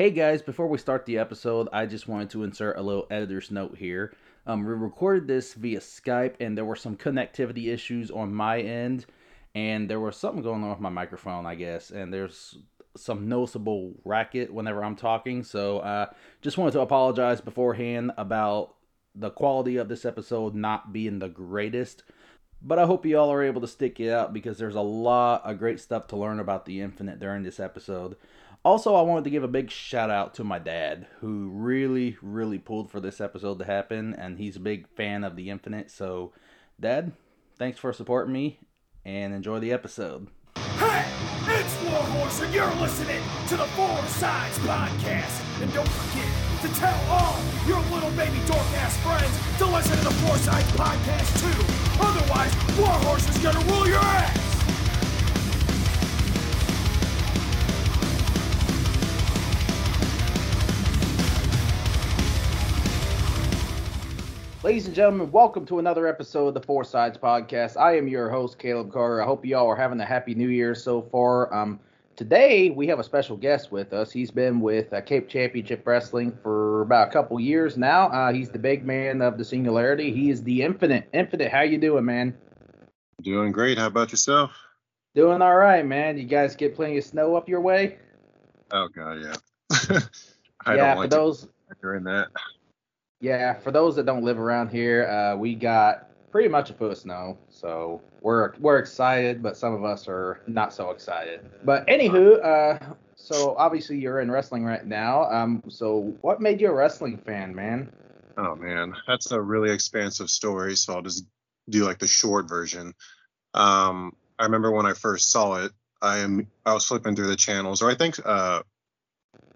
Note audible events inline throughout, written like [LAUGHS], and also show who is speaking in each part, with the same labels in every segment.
Speaker 1: Hey guys, before we start the episode, I just wanted to insert a little editor's note here. Um, we recorded this via Skype, and there were some connectivity issues on my end, and there was something going on with my microphone, I guess, and there's some noticeable racket whenever I'm talking. So, uh, just wanted to apologize beforehand about the quality of this episode not being the greatest. But I hope you all are able to stick it out because there's a lot of great stuff to learn about the Infinite during this episode. Also, I wanted to give a big shout out to my dad, who really, really pulled for this episode to happen, and he's a big fan of the Infinite. So, Dad, thanks for supporting me, and enjoy the episode.
Speaker 2: Hey, it's Warhorse, and you're listening to the Four Sides Podcast. And don't forget to tell all your little baby dork ass friends to listen to the Four Sides Podcast too. Otherwise, Warhorse is gonna rule your ass.
Speaker 1: Ladies and gentlemen, welcome to another episode of the Four Sides Podcast. I am your host, Caleb Carter. I hope you all are having a happy new year so far. Um, today, we have a special guest with us. He's been with uh, Cape Championship Wrestling for about a couple years now. Uh, he's the big man of the Singularity. He is the Infinite. Infinite, how you doing, man?
Speaker 3: Doing great. How about yourself?
Speaker 1: Doing all right, man. You guys get plenty of snow up your way?
Speaker 3: Oh god, yeah.
Speaker 1: yeah, [LAUGHS]
Speaker 3: I don't
Speaker 1: for
Speaker 3: like
Speaker 1: those
Speaker 3: during that.
Speaker 1: Yeah, for those that don't live around here, uh, we got pretty much a foot of snow, so we're we're excited, but some of us are not so excited. But anywho, uh, so obviously you're in wrestling right now. Um, so what made you a wrestling fan, man?
Speaker 3: Oh man, that's a really expansive story, so I'll just do like the short version. Um, I remember when I first saw it, I am I was flipping through the channels, or I think uh,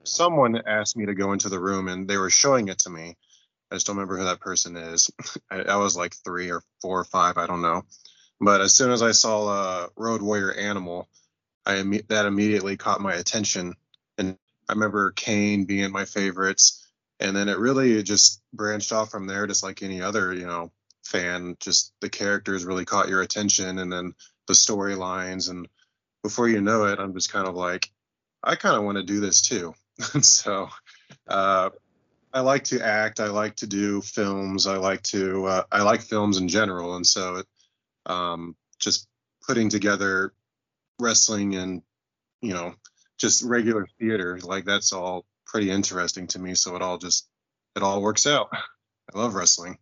Speaker 3: someone asked me to go into the room, and they were showing it to me. I just don't remember who that person is. [LAUGHS] I, I was like three or four or five, I don't know. But as soon as I saw uh, Road Warrior Animal, I that immediately caught my attention, and I remember Kane being my favorites, and then it really just branched off from there, just like any other, you know, fan. Just the characters really caught your attention, and then the storylines, and before you know it, I'm just kind of like, I kind of want to do this too. [LAUGHS] so, uh, I like to act. I like to do films. I like to. Uh, I like films in general, and so it, um, just putting together wrestling and you know just regular theater like that's all pretty interesting to me. So it all just it all works out. [LAUGHS] I love wrestling.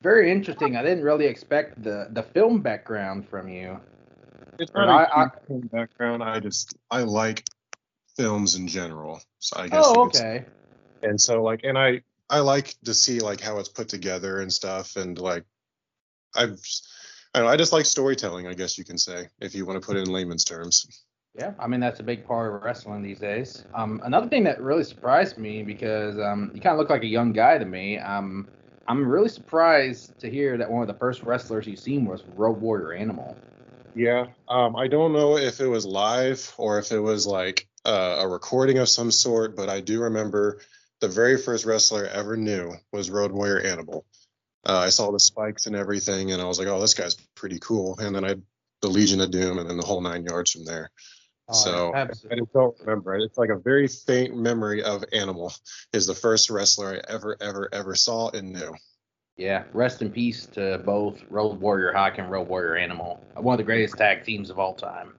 Speaker 1: Very interesting. I didn't really expect the the film background from you.
Speaker 3: It's not
Speaker 1: I-
Speaker 3: a huge background. I just I like films in general. So I guess.
Speaker 1: Oh,
Speaker 3: you could say-
Speaker 1: okay.
Speaker 3: And so like and i i like to see like how it's put together and stuff and like i've I, don't know, I just like storytelling i guess you can say if you want to put it in layman's terms
Speaker 1: Yeah, I mean that's a big part of wrestling these days. Um, another thing that really surprised me because um, you kind of look like a young guy to me. Um, I'm really surprised to hear that one of the first wrestlers you've seen was Road Warrior Animal.
Speaker 3: yeah um i don't know if it was live or if it was like uh, a recording of some sort but i do remember the very first wrestler i ever knew was road warrior animal uh, i saw the spikes and everything and i was like oh this guy's pretty cool and then i the legion of doom and then the whole nine yards from there So, I
Speaker 1: absolutely.
Speaker 3: just don't remember. It's like a very faint memory of Animal is the first wrestler I ever, ever, ever saw and knew.
Speaker 1: yeah, rest in peace to both Road Warrior Hawk and Road Warrior Animal, one of the greatest tag teams of all time.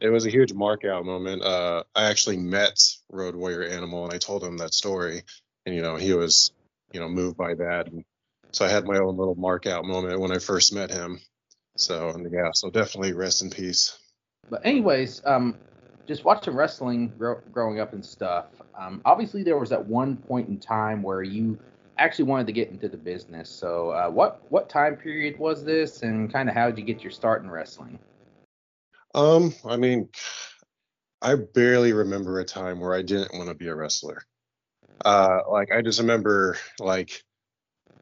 Speaker 3: It was a huge mark out moment. Uh, I actually met Road Warrior Animal and I told him that story, and you know he was, you know, moved by that. And so I had my own little mark out moment when I first met him. So yeah, so definitely rest in peace.
Speaker 1: But anyways, um, just watching wrestling grow, growing up and stuff. Um, obviously there was that one point in time where you actually wanted to get into the business. So uh, what what time period was this, and kind of how did you get your start in wrestling?
Speaker 3: Um, I mean, I barely remember a time where I didn't want to be a wrestler. Uh, like I just remember like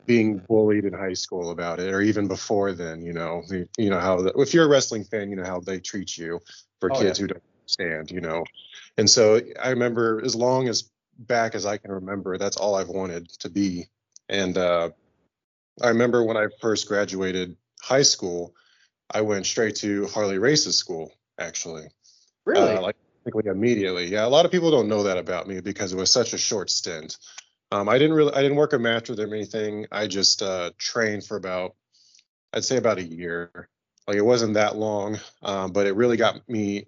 Speaker 3: being bullied in high school about it, or even before then. You know, the, you know how the, if you're a wrestling fan, you know how they treat you for
Speaker 1: Oh,
Speaker 3: kids who don't understand. You know, and so I remember as long as back as I can remember, that's all I've wanted to be. And uh, I remember when I first graduated high school, I went straight to Harley Race's school, actually.
Speaker 1: Really?
Speaker 3: Uh, like basically immediately. Yeah, a lot of people don't know that about me because it was such a short stint. Um, I didn't really, I didn't work a match with them or anything. I just uh, trained for about, I'd say about a year. Like it wasn't that long, um, but it really got me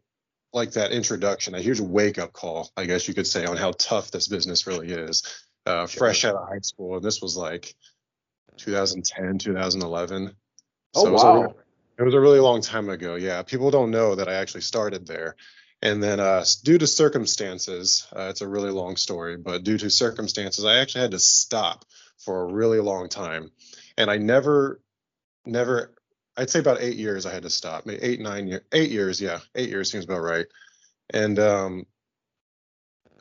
Speaker 3: like that introduction, a huge wake up call, I guess you could say, on how tough this business really is. Uh, fresh out of high school, and this was like 2010, 2011.
Speaker 1: Oh
Speaker 3: So it was a
Speaker 1: wow!
Speaker 3: It was a really long time ago. Yeah, people don't know that I actually started there. And then, uh, due to circumstances, uh, it's a really long story, but due to circumstances, I actually had to stop for a really long time. And I never, never, I'd say about eight years I had to stop. Maybe Eight, nine years, eight years. Yeah, eight years seems about right. And um,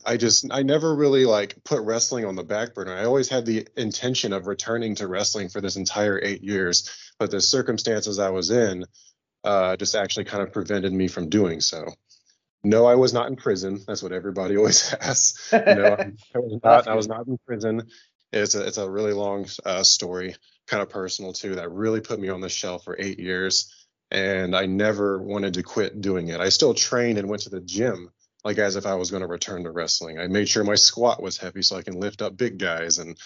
Speaker 3: I just, I never really like put wrestling on the back burner. I always had the intention of returning to wrestling for this entire eight years but the circumstances I was in uh, just actually kind of prevented me from doing so. No, I was not in prison. That's what everybody [LAUGHS] always asks. No, I, [LAUGHS] I was not. I was not in prison. It's a it's a really long uh, story, kind of personal too. That really put me on the shelf for eight years, and I never wanted to quit doing it. I still trained and went to the gym like as if I was going to return to wrestling. I made sure my squat was heavy so I can lift up big guys and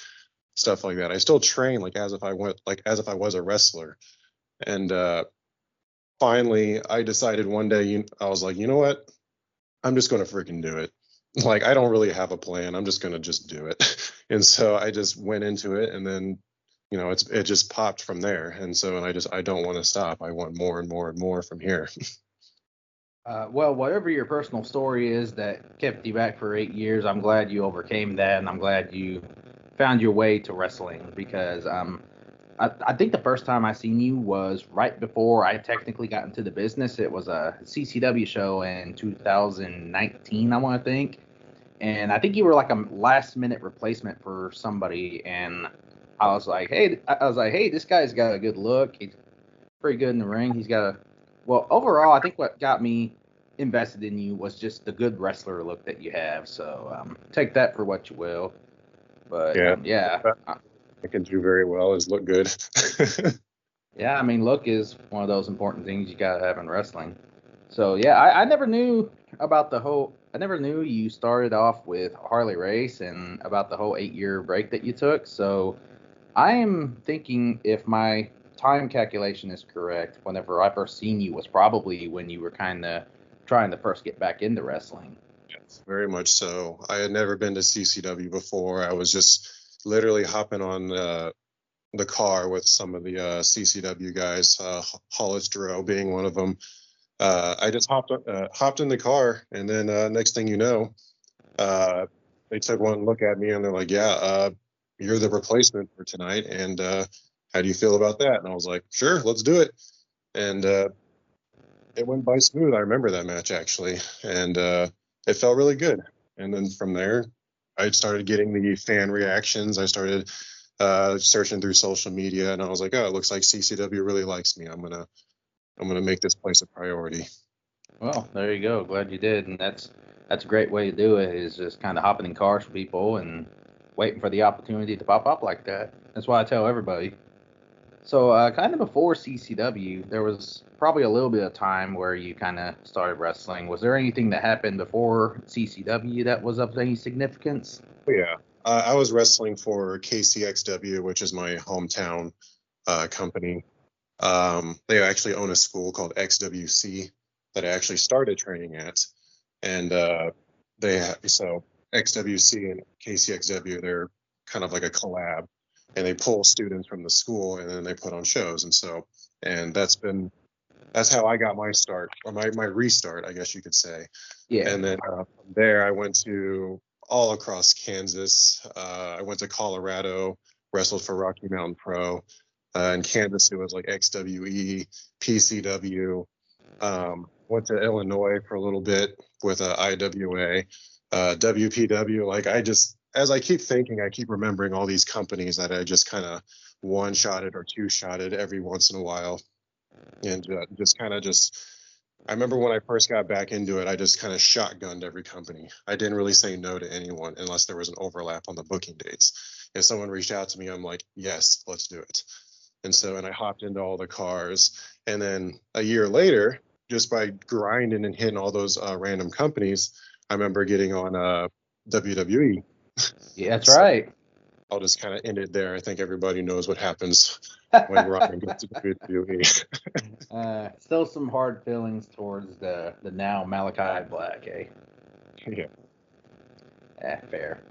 Speaker 3: stuff like that. I still train like as if I went like as if I was a wrestler. And uh finally I decided one day I was like, "You know what? I'm just going to freaking do it." [LAUGHS] Like I don't really have a plan. I'm just going to just do it. [LAUGHS] And so I just went into it and then you know, it's it just popped from there. And so and I just I don't want to stop. I want more and more and more from here. [LAUGHS]
Speaker 1: Uh, well, whatever your personal story is that kept you back for eight years, I'm glad you overcame that, and I'm glad you found your way to wrestling because um, I, I think the first time I seen you was right before I technically got into the business. It was a CCW show in 2019, I want to think, and I think you were like a last minute replacement for somebody, and I was like, hey, I was like, hey, this guy's got a good look. He's pretty good in the ring. He's got a well, overall, I think what got me invested in you was just the good wrestler look that you have. So um, take that for what you will. But
Speaker 3: Yeah.
Speaker 1: um, yeah, I-
Speaker 3: can do very well is look good. [LAUGHS]
Speaker 1: yeah. I mean, look is one of those important things you gotta have in wrestling. So yeah, I, I never knew about the whole. I never knew you started off with Harley Race and about the whole eight-year break that you took. So I am thinking if my time calculation is correct, whenever I first seen you was probably when you were kind of trying to first get back into wrestling.
Speaker 3: Yes, very much so. I had never been to CCW before. I was just literally hopping on uh, the car with some of the uh, CCW guys, uh, Hollis Duro being one of them. Uh, I just hopped uh, hopped in the car, and then uh, next thing you know, uh, they took one look at me and they're like, "Yeah, uh, you're the replacement for tonight, and uh, how do you feel about that?" And I was like, "Sure, let's do it." And uh, it went by smooth. I remember that match actually, and uh, it felt really good. And then from there, I started getting the fan reactions. I started uh, searching through social media, and I was like, "Oh, it looks like CCW really likes me. I'm gonna, I'm gonna make this place a priority."
Speaker 1: Well, there you go. Glad you did, and that's that's a great way to do it. Is just kind of hopping in cars for people and waiting for the opportunity to pop up like that. That's why I tell everybody. So, uh, kind of before CCW, there was probably a little bit of time where you kind of started wrestling. Was there anything that happened before CCW that was of any significance?
Speaker 3: Yeah, uh, I was wrestling for KCXW, which is my hometown uh, company. Um, they actually own a school called XWC that I actually started training at, and uh, they ha- so XWC and KCXW they're kind of like a collab, and they pull students from the school and then they put on shows, and so and that's been that's how I got my start or my my restart, I guess you could say.
Speaker 1: Yeah.
Speaker 3: And then uh, from there, I went to all across Kansas. Uh, I went to Colorado, wrestled for Rocky Mountain Pro. Uh, in Kansas, it was like XWE, PCW. Um, went to Illinois for a little bit with uh, IWA, uh, WPW. Like I just, as I keep thinking, I keep remembering all these companies that I just kind of one shotted or two shotted every once in a while, and uh, just kind of just I remember when I first got back into it, I just kind of shotgunned every company. I didn't really say no to anyone unless there was an overlap on the booking dates. If someone reached out to me, I'm like, yes, let's do it. And so, and I hopped into all the cars. And then a year later, just by grinding and hitting all those uh, random companies, I remember getting on uh, WWE.
Speaker 1: Yeah, that's so right.
Speaker 3: I'll just kind of end it there. I think everybody knows what happens when [LAUGHS] Ryan gets to WWE.
Speaker 1: uh, still some hard feelings towards the the now Malachi Black, eh?
Speaker 3: Yeah.
Speaker 1: Eh, fair.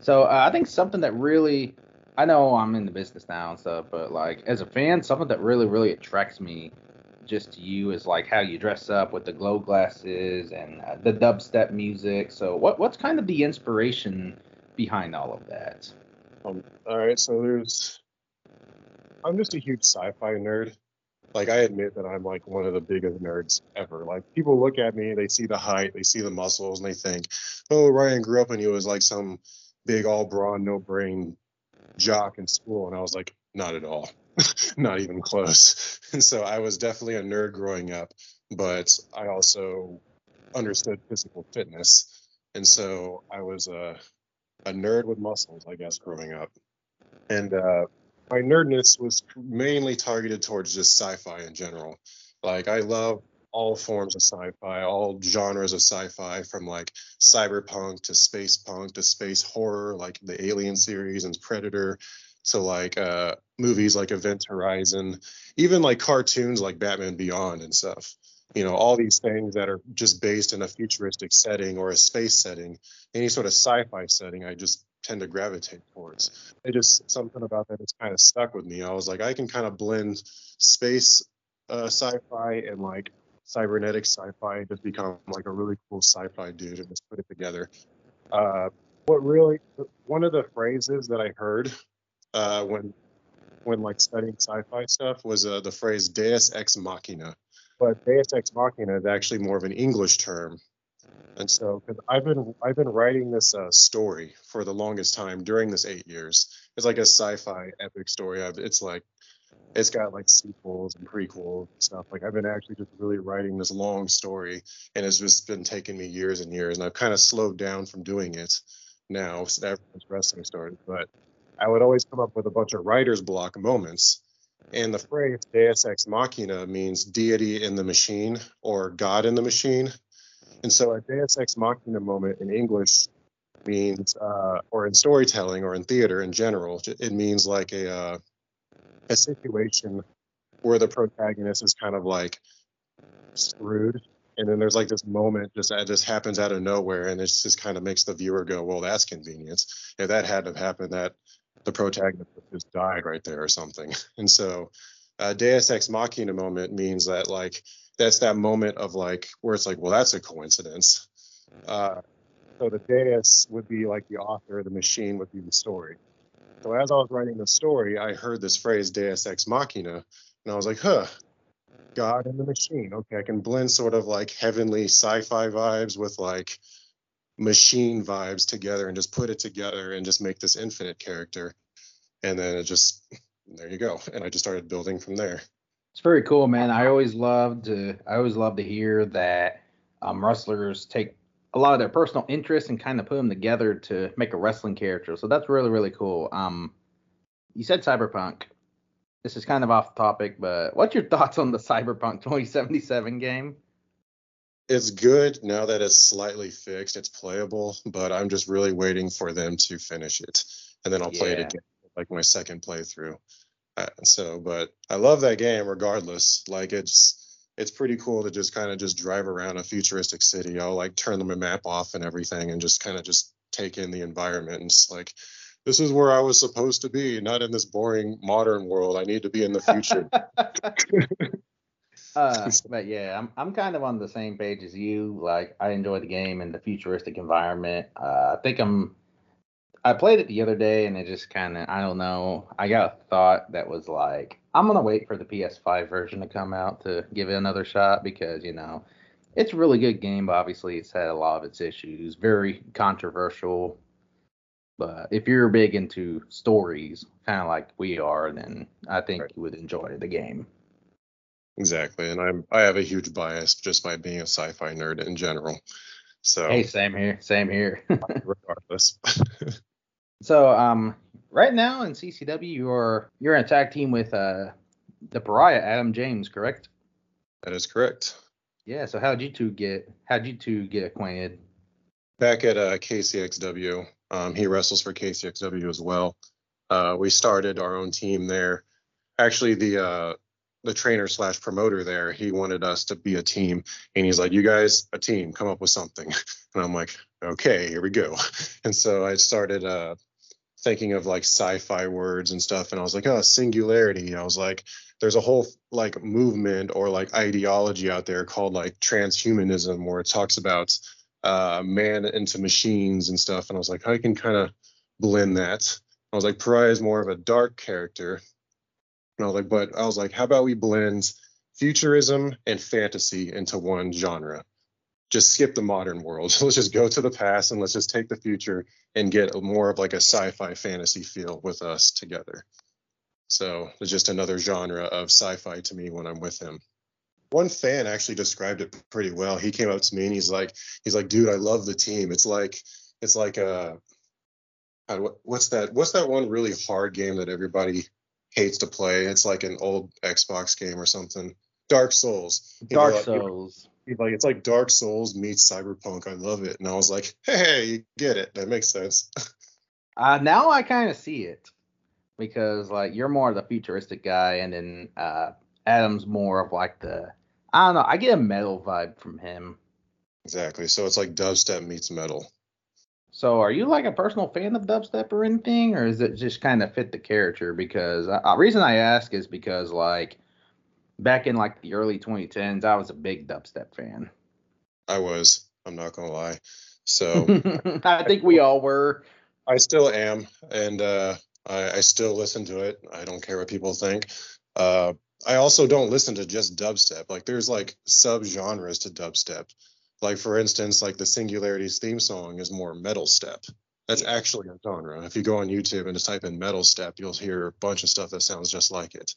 Speaker 1: So uh, I think something that really, I know I'm in the business now and stuff, but like as a fan, something that really, really attracts me just to you is like how you dress up with the glow glasses and uh, the dubstep music. So what what's kind of the inspiration behind all of that?
Speaker 3: Um, all right, so there's, I'm just a huge sci-fi nerd. Like I admit that I'm like one of the biggest nerds ever. Like people look at me, they see the height, they see the muscles, and they think, "Oh, Ryan grew up and he was like some big all brawn, no brain jock in school." And I was like, not at all, [LAUGHS] not even close. And [LAUGHS] so I was definitely a nerd growing up, but I also understood physical fitness, and so I was a a nerd with muscles, I guess, growing up. And uh, my nerdness was mainly targeted towards just sci-fi in general. Like I love all forms of sci-fi, all genres of sci-fi, from like cyberpunk to space punk to space horror, like the Alien series and Predator, to like uh, movies like Event Horizon, even like cartoons like Batman Beyond and stuff. You know, all these things that are just based in a futuristic setting or a space setting, any sort of sci-fi setting, I just tend to gravitate towards. It just something about that kind of stuck with me. I was like, I can kind of blend space uh, sci-fi and like cybernetic sci-fi to become like a really cool sci-fi dude and just put it together. Uh, what really one of the phrases that I heard uh, when when like studying sci-fi stuff was uh, the phrase Deus ex machina. But Deus ex machina is actually more of an English term and so, because I've been I've been writing this uh, story for the longest time during this eight years. It's like a sci-fi epic story. I've, it's like it's got like sequels and prequels and stuff. Like I've been actually just really writing this long story, and it's just been taking me years and years. And I've kind of slowed down from doing it now since wrestling started. But I would always come up with a bunch of writer's block moments. And the phrase Deus Ex Machina means deity in the machine or God in the machine. And so a Deus Ex Machina moment in English means, uh, or in storytelling or in theater in general, it means like a uh, a situation where the protagonist is kind of like screwed, and then there's like this moment just that just happens out of nowhere, and it just kind of makes the viewer go, "Well, that's convenience. If that hadn't have happened, that the protagonist just died right there or something." [LAUGHS] And so, a Deus Ex Machina moment means that like that's that moment of like where it's like, well, that's a coincidence. Uh, so the deus would be like the author, the machine would be the story. So as I was writing the story, I heard this phrase Deus ex machina, and I was like, huh, God and the machine. Okay, I can blend sort of like heavenly sci-fi vibes with like machine vibes together and just put it together and just make this infinite character. And then it just there you go. And I just started building from there.
Speaker 1: It's very cool, man. I always love to I always love to hear that um, wrestlers take a lot of their personal interests and kind of put them together to make a wrestling character. So that's really really cool. Um, you said cyberpunk. This is kind of off topic, but what's your [LAUGHS] thoughts on the Cyberpunk 2077 game?
Speaker 3: It's good now that it's slightly fixed. It's playable, but I'm just really waiting for them to finish it, and then I'll play it again, like my second playthrough. Uh, so, but I love that game regardless. Like it's it's pretty cool to just kind of just drive around a futuristic city. I'll like turn the map off and everything and just kind of just take in the environment and it's like this is where I was supposed to be, not in this boring modern world. I need to be in the future. [LAUGHS]
Speaker 1: uh, [LAUGHS] but yeah, I'm I'm kind of on the same page as you. Like I enjoy the game and the futuristic environment. Uh, I think I'm I played it the other day and it just kind of I don't know. I got a thought that was like I'm gonna wait for the PS5 version to come out to give it another shot because you know it's a really good game, but obviously it's had a lot of its issues, very controversial. But if you're big into stories, kind of like we are, then I think right. you would enjoy the game.
Speaker 3: Exactly, and I'm I have a huge bias just by being a sci-fi nerd in general. So
Speaker 1: hey, same here, same here. [LAUGHS]
Speaker 3: regardless.
Speaker 1: So um, right now in CCW, you're you're in a tag team with uh, the Pariah, Adam James, correct?
Speaker 3: That is correct.
Speaker 1: Yeah. So how'd you two get? How'd you two get acquainted?
Speaker 3: Back at uh, KCXW, um, he wrestles for KCXW as well. Uh, we started our own team there. Actually, the uh, the trainer slash promoter there, he wanted us to be a team, and he's like, "You guys, a team, come up with something." [LAUGHS] And I'm like, "Okay, here we go." [LAUGHS] And so I started uh, thinking of like sci-fi words and stuff, and I was like, "Oh, singularity." I was like, "There's a whole like movement or like ideology out there called like transhumanism, where it talks about uh, man into machines and stuff." And I was like, "I can kind of blend that." I was like, Pariah is more of a dark character. And I was like, but I was like, how about we blend futurism and fantasy into one genre? Just skip the modern world. [LAUGHS] let's just go to the past and let's just take the future and get more of like a sci-fi fantasy feel with us together. So it's just another genre of sci-fi to me when I'm with him. One fan actually described it pretty well. He came up to me and he's like, he's like, dude, I love the team. It's like, it's like uh, a what's that? What's that one really hard game that everybody hates to play? It's like an old Xbox game or something. Dark Souls.
Speaker 1: Dark like, Souls.
Speaker 3: Like it's like Dark Souls meets Cyberpunk. I love it, and I was like, hey, you get it. That makes sense. [LAUGHS]
Speaker 1: uh, now I kind of see it because like you're more of the futuristic guy, and then uh, Adam's more of like the I don't know. I get a metal vibe from him.
Speaker 3: Exactly. So it's like dubstep meets metal.
Speaker 1: So, are you like a personal fan of dubstep or anything, or is it just kind of fit the character? Because the uh, reason I ask is because like back in like the early 2010s, I was a big dubstep fan.
Speaker 3: I was. I'm not gonna lie. So [LAUGHS]
Speaker 1: I think we all were.
Speaker 3: I still am, and uh, I, I, still listen to it. I don't care what people think. Uh, I also don't listen to just dubstep. Like there's like sub genres to dubstep. Like for instance, like the Singularities theme song is more metal step. That's actually a genre. If you go on YouTube and just type in metal step, you'll hear a bunch of stuff that sounds just like it.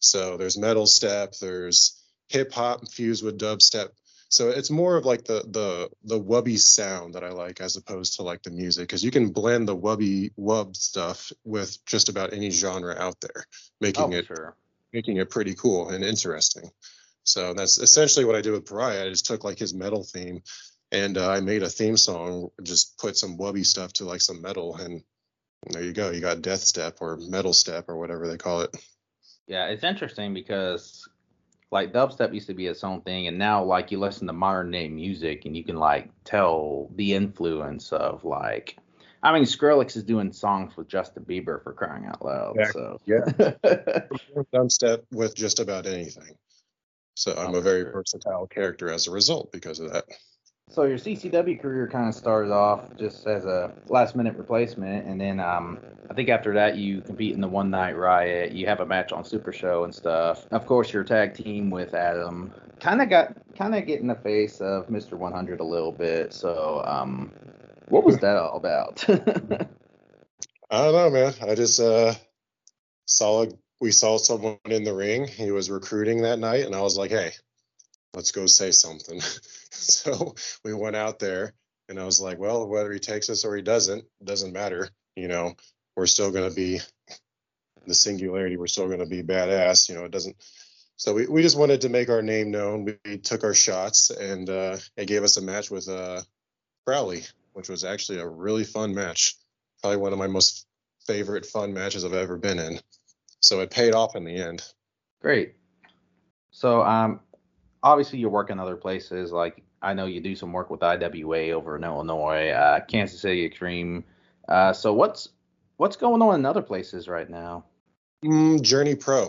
Speaker 3: So there's metal step, there's hip hop fused with dubstep. So it's more of like the the the wubby sound that I like as opposed to like the music because you can blend the wubby wub stuff with just about any genre out there, making oh, it sure. making it pretty cool and interesting. So that's essentially what I did with Pariah. I just took like his metal theme and uh, I made a theme song, just put some wubby stuff to like some metal, and there you go. You got Death Step or Metal Step or whatever they call it.
Speaker 1: Yeah, it's interesting because like dubstep used to be its own thing, and now like you listen to modern day music and you can like tell the influence of like. I mean, Skrillex is doing songs with Justin Bieber for crying out loud. Yeah, so
Speaker 3: yeah, [LAUGHS] dubstep with just about anything. So I'm a very versatile character as a result because of that.
Speaker 1: So your CCW career kind of started off just as a last minute replacement, and then um, I think after that you compete in the One Night Riot. You have a match on Super Show and stuff. Of course, your tag team with Adam kind of got kind of get in the face of Mr. 100 a little bit. So um, what was that all about? [LAUGHS]
Speaker 3: I don't know, man. I just uh, saw a we saw someone in the ring. He was recruiting that night, and I was like, hey, let's go say something. [LAUGHS] so we went out there, and I was like, well, whether he takes us or he doesn't, doesn't matter. You know, we're still going to be the singularity. We're still going to be badass. You know, it doesn't. So we, we just wanted to make our name known. We took our shots, and uh, it gave us a match with uh, Crowley, which was actually a really fun match. Probably one of my most favorite fun matches I've ever been in. So it paid off in the end.
Speaker 1: Great. So um, obviously you're working other places. Like I know you do some work with IWA over in Illinois, uh, Kansas City Extreme. Uh, so what's what's going on in other places right now?
Speaker 3: Mm, Journey Pro.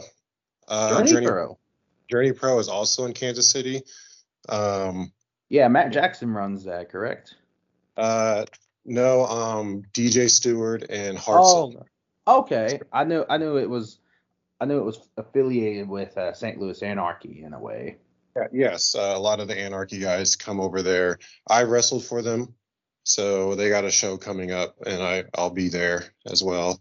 Speaker 1: Uh, Journey, Journey, Pro.
Speaker 3: Journey Pro is also in Kansas City. Um,
Speaker 1: yeah, Matt Jackson runs that, correct?
Speaker 3: Uh, no, um, DJ Stewart and Hartzell.
Speaker 1: Oh, okay. I knew I knew it was I knew it was affiliated with uh, St. Louis Anarchy in a way.
Speaker 3: Yeah, yes, uh, a lot of the Anarchy guys come over there. I wrestled for them, so they got a show coming up, and I I'll be there as well.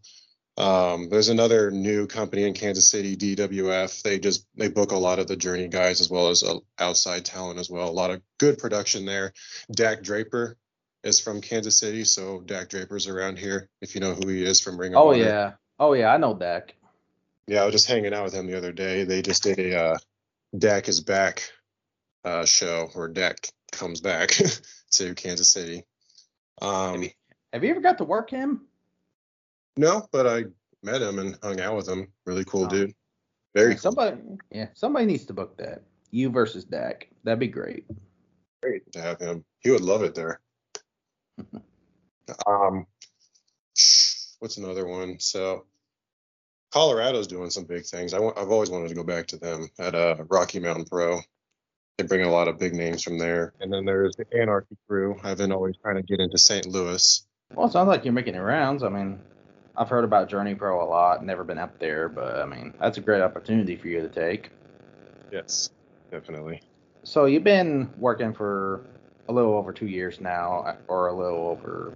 Speaker 3: Um, there's another new company in Kansas City, DWF. They just they book a lot of the Journey guys as well as uh, outside talent as well. A lot of good production there. Dak Draper is from Kansas City, so Dak Draper's around here. If you know who he is from Ring of
Speaker 1: Oh
Speaker 3: Honor.
Speaker 1: yeah, oh yeah, I know Dak.
Speaker 3: Yeah, I was just hanging out with him the other day. They just did a uh, Dak is back uh, show where Dak comes back [LAUGHS] to Kansas City. Um,
Speaker 1: have, you, have you ever got to work him?
Speaker 3: No, but I met him and hung out with him. Really cool
Speaker 1: Oh.
Speaker 3: dude. Very
Speaker 1: Yeah, somebody, yeah, somebody needs to book that. You versus Dak. That'd be great.
Speaker 3: great to have him. He would love it there. [LAUGHS] um, what's another one? So Colorado's doing some big things. I want, I've always wanted to go back to them at uh, Rocky Mountain Pro. They bring a lot of big names from there. And then there's the Anarchy Crew. I've been always trying to get into St. Louis.
Speaker 1: Well, it sounds like you're making rounds. I mean, I've heard about Journey Pro a lot. Never been up there, but I mean, that's a great opportunity for you to take.
Speaker 3: Yes, definitely.
Speaker 1: So you've been working for a little over two years now, or a little over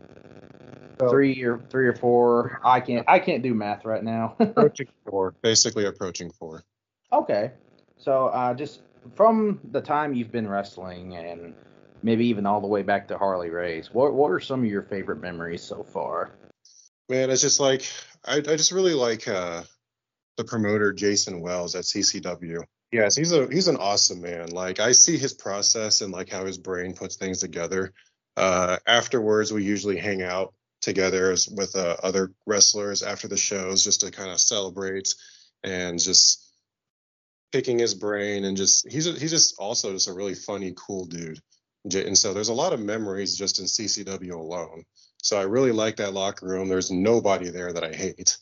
Speaker 1: three or three or four. I can't I can't do math right now. [LAUGHS]
Speaker 3: Approaching four, basically approaching four.
Speaker 1: okay, so uh, just from the time you've been wrestling and maybe even all the way back to Harley Race, what what are some of your favorite memories so far?
Speaker 3: Man, it's just like I, I just really like uh, the promoter Jason Wells at CCW. Yes, he's a he's an awesome man. Like I see his process and like how his brain puts things together. Uh, afterwards, we usually hang out together with uh, other wrestlers after the shows just to kind of celebrate and just picking his brain and just he's a, he's just also just a really funny, cool dude. And so there's a lot of memories just in CCW alone. So I really like that locker room. There's nobody there that I hate.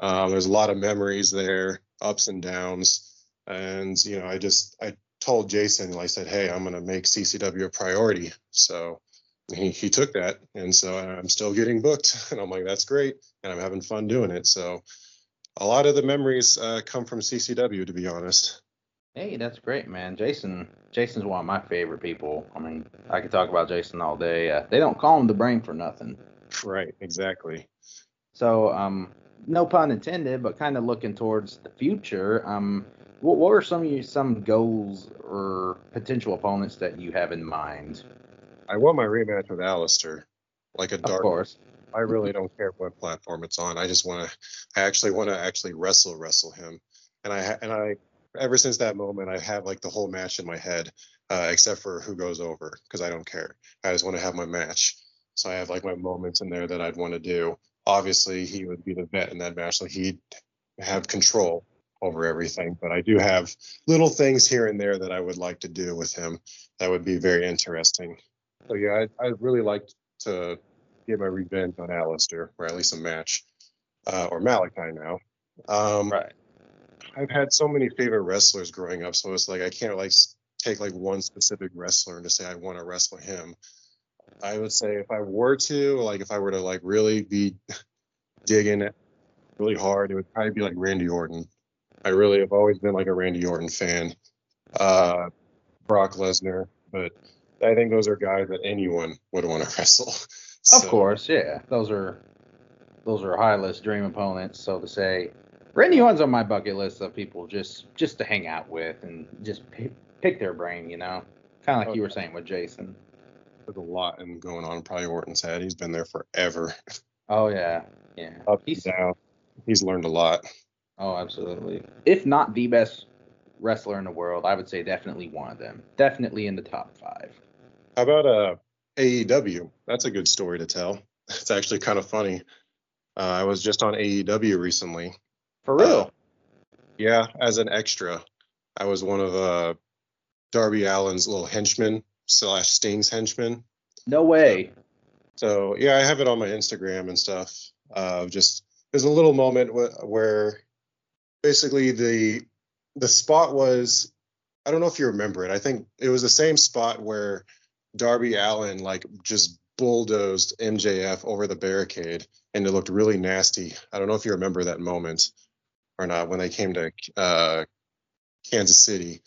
Speaker 3: Um, there's a lot of memories there, ups and downs. And, you know, I just, I told Jason, I said, hey, I'm to make CCW a priority. So he, he took that. And so I'm still getting booked. [LAUGHS] And I'm like, that's great. And I'm having fun doing it. So a lot of the memories uh, come from CCW, to be honest.
Speaker 1: Hey, that's great, man. Jason, Jason's one of my favorite people. I mean, I could talk about Jason all day. Uh, they don't call him the brain for nothing.
Speaker 3: Right, exactly.
Speaker 1: So, um, no pun intended, but kind of looking towards the future. Um, what, what are some of your, some goals or potential opponents that you have in mind?
Speaker 3: I want my rematch with Aleister, like a
Speaker 1: Of
Speaker 3: dark
Speaker 1: course.
Speaker 3: I really [LAUGHS] don't care what platform it's on. I just want to. I actually want to actually wrestle wrestle him, and I and I ever since that moment I have like the whole match in my head, uh, except for who goes over because I don't care. I just want to have my match. So I have like my moments in there that I'd want to do. Obviously, he would be the vet in that match, so he'd have control over everything. But I do have little things here and there that I would like to do with him. That would be very interesting. So yeah, I, I'd really like to get my revenge on Aleister, or at least a match, uh, or Malachi now. Um,
Speaker 1: Right.
Speaker 3: I've had so many favorite wrestlers growing up, so it's like I can't like take like one specific wrestler and just say I want to wrestle him. I would say if I were to, like, if I were to like really be [LAUGHS] digging it really hard, it would probably be like Randy Orton. I really have always been like a Randy Orton fan. Uh, Brock Lesnar, but I think those are guys that anyone would want to [LAUGHS] wrestle.
Speaker 1: Of course, yeah. Those are those are high list dream opponents, so to say. Randy Orton's on my bucket list of people just just to hang out with and just pick, pick their brain, you know, kind of like you were saying with Jason.
Speaker 3: There's a lot in going on probably Orton's head. He's been there forever,
Speaker 1: Oh yeah, yeah.
Speaker 3: up
Speaker 1: He's
Speaker 3: down. He's learned a lot.
Speaker 1: oh absolutely. If not the best wrestler in the world, I would say definitely one of them. Definitely in the top five.
Speaker 3: How about uh AEW? That's a good story to tell. [LAUGHS] It's actually kind of funny. Uh, I was just on AEW recently.
Speaker 1: For real.
Speaker 3: Uh, Yeah, as an extra. I was one of uh Darby Allin's little henchmen slash Sting's henchmen.
Speaker 1: no way.
Speaker 3: So yeah, I have it on my Instagram and stuff. Uh, just there's a little moment wh- where basically the the spot was I don't know if you remember it. I think it was the same spot where Darby Allin like just bulldozed MJF over the barricade and it looked really nasty. I don't know if you remember that moment or not when they came to uh, Kansas City.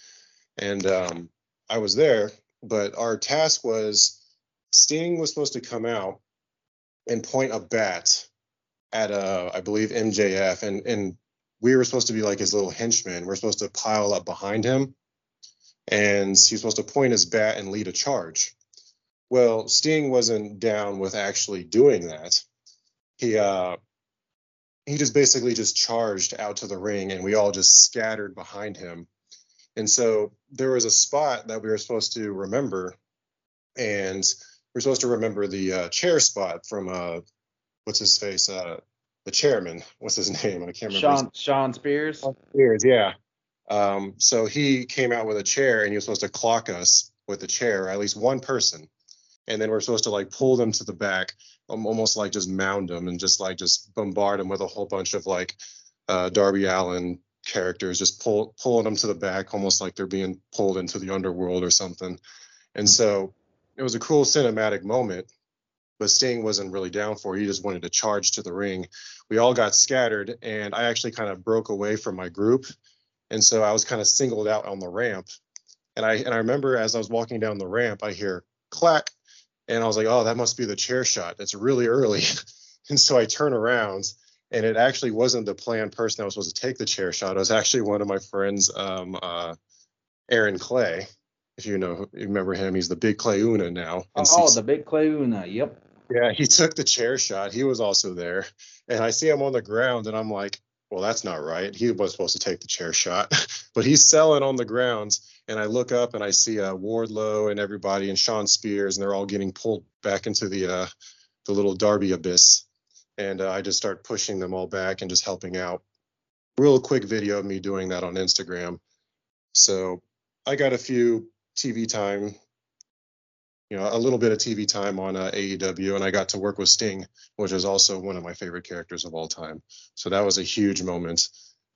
Speaker 3: And um, I was there, but our task was Sting was supposed to come out and point a bat at uh I believe MJF and and we were supposed to be like his little henchmen. We're supposed to pile up behind him and he's supposed to point his bat and lead a charge. Well, Sting wasn't down with actually doing that. He uh he just basically just charged out to the ring and we all just scattered behind him. And so there was a spot that we were supposed to remember, and we are supposed to remember the uh, chair spot from uh, what's his face, uh, the chairman. What's his [LAUGHS] name? I can't remember.
Speaker 1: Sean Shawn Spears.
Speaker 3: Spears, yeah. Um, so he came out with a chair, and he was supposed to clock us with the chair, at least one person, and then we're supposed to like pull them to the back, almost like just mound them and just like just bombard them with a whole bunch of like uh, Darby Allin characters, just pull pulling them to the back, almost like they're being pulled into the underworld or something. And so it was a cool cinematic moment, but Sting wasn't really down for it. He just wanted to charge to the ring. We all got scattered, and I actually kind of broke away from my group. And so I was kind of singled out on the ramp. And I and I remember as I was walking down the ramp, I hear clack, and I was like, oh, that must be the chair shot. It's really early. [LAUGHS] and so I turn around and it actually wasn't the planned person that was supposed to take the chair shot. It was actually one of my friends, um, uh, Aaron Clay. If you know, you remember him, he's the big Clay Una now.
Speaker 1: Oh, the big Clay Una. Yep.
Speaker 3: Yeah, he took the chair shot. He was also there, and I see him on the ground, and I'm like, well, that's not right. He was supposed to take the chair shot, [LAUGHS] but he's selling on the grounds. And I look up and I see uh, Wardlow and everybody and Shawn Spears, and they're all getting pulled back into the uh, the little Darby abyss and uh, I just start pushing them all back and just helping out. Real quick video of me doing that on Instagram. So I got a few TV time, you know, a little bit of TV time on uh, AEW, and I got to work with Sting, which is also one of my favorite characters of all time. So that was a huge moment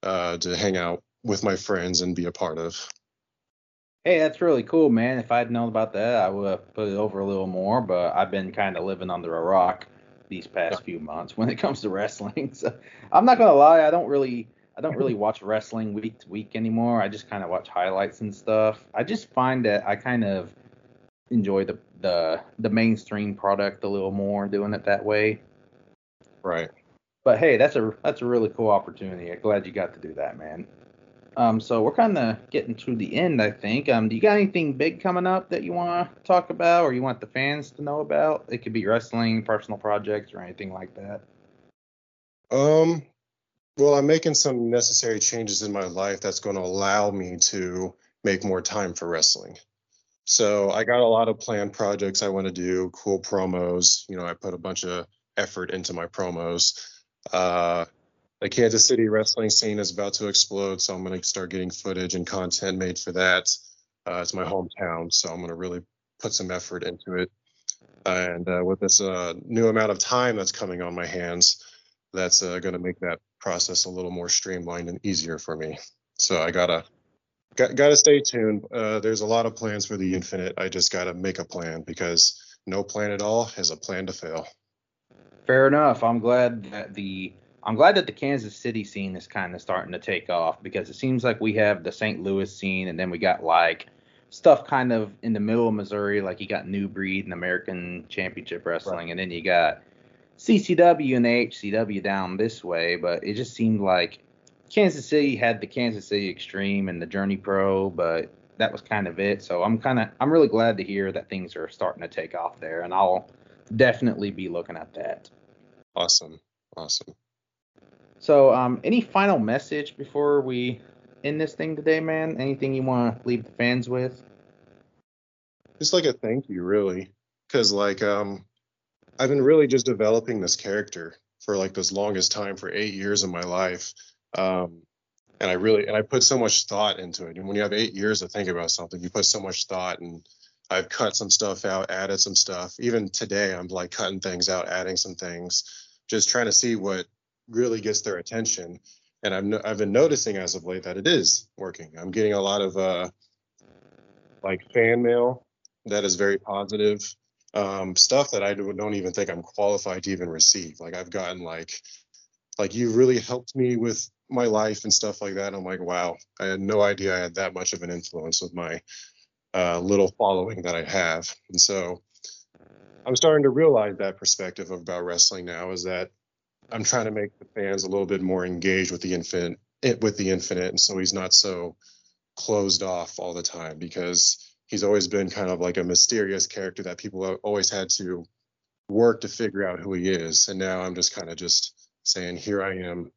Speaker 3: uh, to hang out with my friends and be a part of.
Speaker 1: Hey, that's really cool, man. If I'd known about that, I would have put it over a little more, but I've been kind of living under a rock these past few months [LAUGHS] when it comes to wrestling. So I'm not gonna lie, I don't really I don't really [LAUGHS] watch wrestling week to week anymore. I just kind of watch highlights and stuff. I just find that I kind of enjoy the the the mainstream product a little more doing it that way.
Speaker 3: Right.
Speaker 1: But hey, that's a that's a really cool opportunity. I'm glad you got to do that, man. Um, so we're kind of getting to the end, I think. Um, do you got anything big coming up that you want to talk about, or you want the fans to know about? It could be wrestling, personal projects, or anything like that.
Speaker 3: Um, well, I'm making some necessary changes in my life that's going to allow me to make more time for wrestling. So I got a lot of planned projects I want to do, cool promos. You know, I put a bunch of effort into my promos. Uh, the Kansas City wrestling scene is about to explode, so I'm going to start getting footage and content made for that. Uh, it's my hometown, so I'm going to really put some effort into it. And uh, with this uh, new amount of time that's coming on my hands, that's uh, going to make that process a little more streamlined and easier for me. So I gotta got, gotta stay tuned. Uh, there's a lot of plans for the Infinite. I just gotta make a plan because no plan at all is a plan to fail.
Speaker 1: Fair enough. I'm glad that the I'm glad that the Kansas City scene is kind of starting to take off because it seems like we have the St. Louis scene and then we got like stuff kind of in the middle of Missouri, like you got New Breed and American Championship Wrestling, right. and then you got CCW and HCW down this way. But it just seemed like Kansas City had the Kansas City Extreme and the Journey Pro, but that was kind of it. So I'm kind of I'm really glad to hear that things are starting to take off there, and I'll definitely be looking at that.
Speaker 3: Awesome, awesome.
Speaker 1: So, um, any final message before we end this thing today, man? Anything you want to leave the fans with?
Speaker 3: Just like a thank you, really, because like um, I've been really just developing this character for like this longest time for eight years of my life. Um, and I really and I put so much thought into it. And when you have eight years to think about something, you put so much thought and I've cut some stuff out, added some stuff. Even today, I'm like cutting things out, adding some things, just trying to see what really gets their attention. And I've no, I've been noticing as of late that it is working. I'm getting a lot of uh, like fan mail that is very positive. Um, stuff that I don't even think I'm qualified to even receive. Like I've gotten like like you really helped me with my life and stuff like that. I'm like, wow, I had no idea I had that much of an influence with my uh, little following that I have. And so I'm starting to realize that perspective about wrestling now is that I'm trying to make the fans a little bit more engaged with the infinite with the infinite, and so he's not so closed off all the time because he's always been kind of like a mysterious character that people always had to work to figure out who he is. And now I'm just kind of just saying, here I am,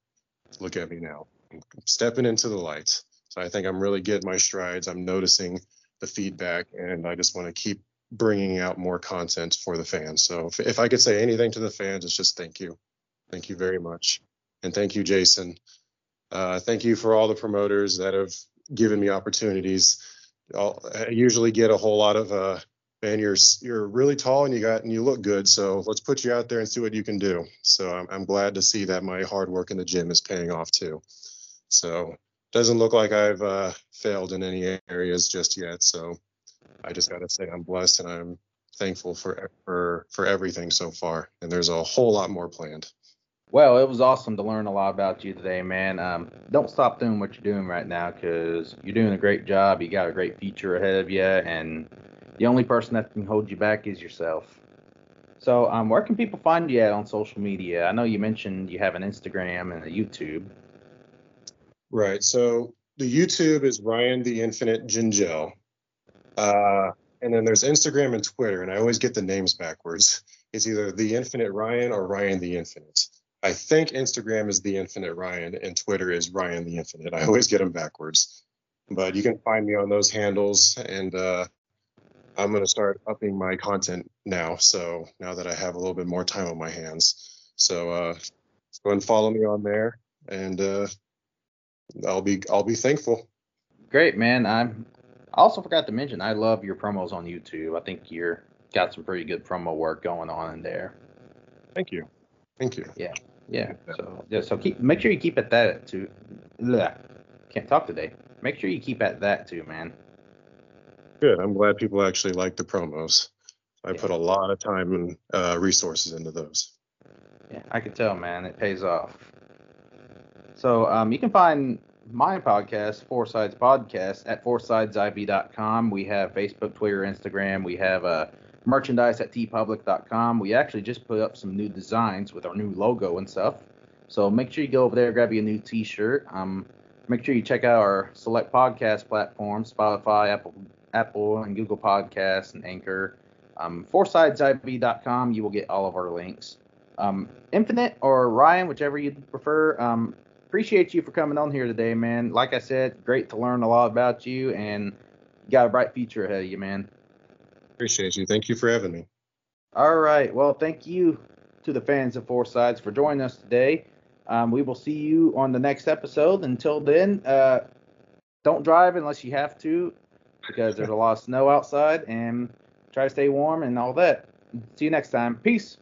Speaker 3: look at me now, I'm stepping into the light. So I think I'm really getting my strides. I'm noticing the feedback, and I just want to keep bringing out more content for the fans. So if, if I could say anything to the fans, it's just thank you. Thank you very much. And thank you, Jason. Uh, thank you for all the promoters that have given me opportunities. I'll, I usually get a whole lot of, uh, man, you're you're really tall and you got and you look good. So let's put you out there and see what you can do. So I'm, I'm glad to see that my hard work in the gym is paying off too. So doesn't look like I've uh, failed in any areas just yet. So I just got to say I'm blessed and I'm thankful for for for everything so far. And there's a whole lot more planned.
Speaker 1: Well, it was awesome to learn a lot about you today, man. Um, don't stop doing what you're doing right now because you're doing a great job. You got a great future ahead of you, and the only person that can hold you back is yourself. So, um, where can people find you at on social media? I know you mentioned you have an Instagram and a YouTube.
Speaker 3: Right. So the YouTube is Ryan the Infinite Gingell. Uh, and then there's Instagram and Twitter, and I always get the names backwards. It's either the Infinite Ryan or Ryan the Infinite. I think Instagram is the Infinite Ryan and Twitter is Ryan the Infinite. I always get them backwards. But you can find me on those handles, and uh, I'm going to start upping my content now. So now that I have a little bit more time on my hands, so uh, go and follow me on there, and uh, I'll be I'll be thankful.
Speaker 1: Great, man. I'm I also forgot to mention I love your promos on YouTube. I think you're got some pretty good promo work going on in there.
Speaker 3: Thank you. Thank you.
Speaker 1: Yeah. Yeah. So yeah, so keep make sure you keep at that too. Can't talk today. Make sure you keep at that too, man.
Speaker 3: Good. I'm glad people actually like the promos. I put a lot of time and uh, resources into those.
Speaker 1: Yeah, I can tell, man. It pays off. So um, you can find my podcast, Four Sides Podcast, at foursidesiv.com. We have Facebook, Twitter, Instagram. We have a merchandise at teepublic.com. We actually just put up some new designs with our new logo and stuff. So make sure you go over there, grab you a new T-shirt. Um, make sure you check out our select podcast platforms: Spotify, Apple, Apple, and Google Podcasts, and Anchor. Um, foursidesiv.com. You will get all of our links. Um, Infinite or Ryan, whichever you prefer. Um, appreciate you for coming on here today, man. Like I said, great to learn a lot about you, and you got a bright future ahead of you, man.
Speaker 3: Appreciate you. Thank you for having me.
Speaker 1: All right. Well, thank you to the fans of Four Sides for joining us today. Um, we will see you on the next episode. Until then, uh, don't drive unless you have to because there's a lot of snow outside and try to stay warm and all that. See you next time. Peace.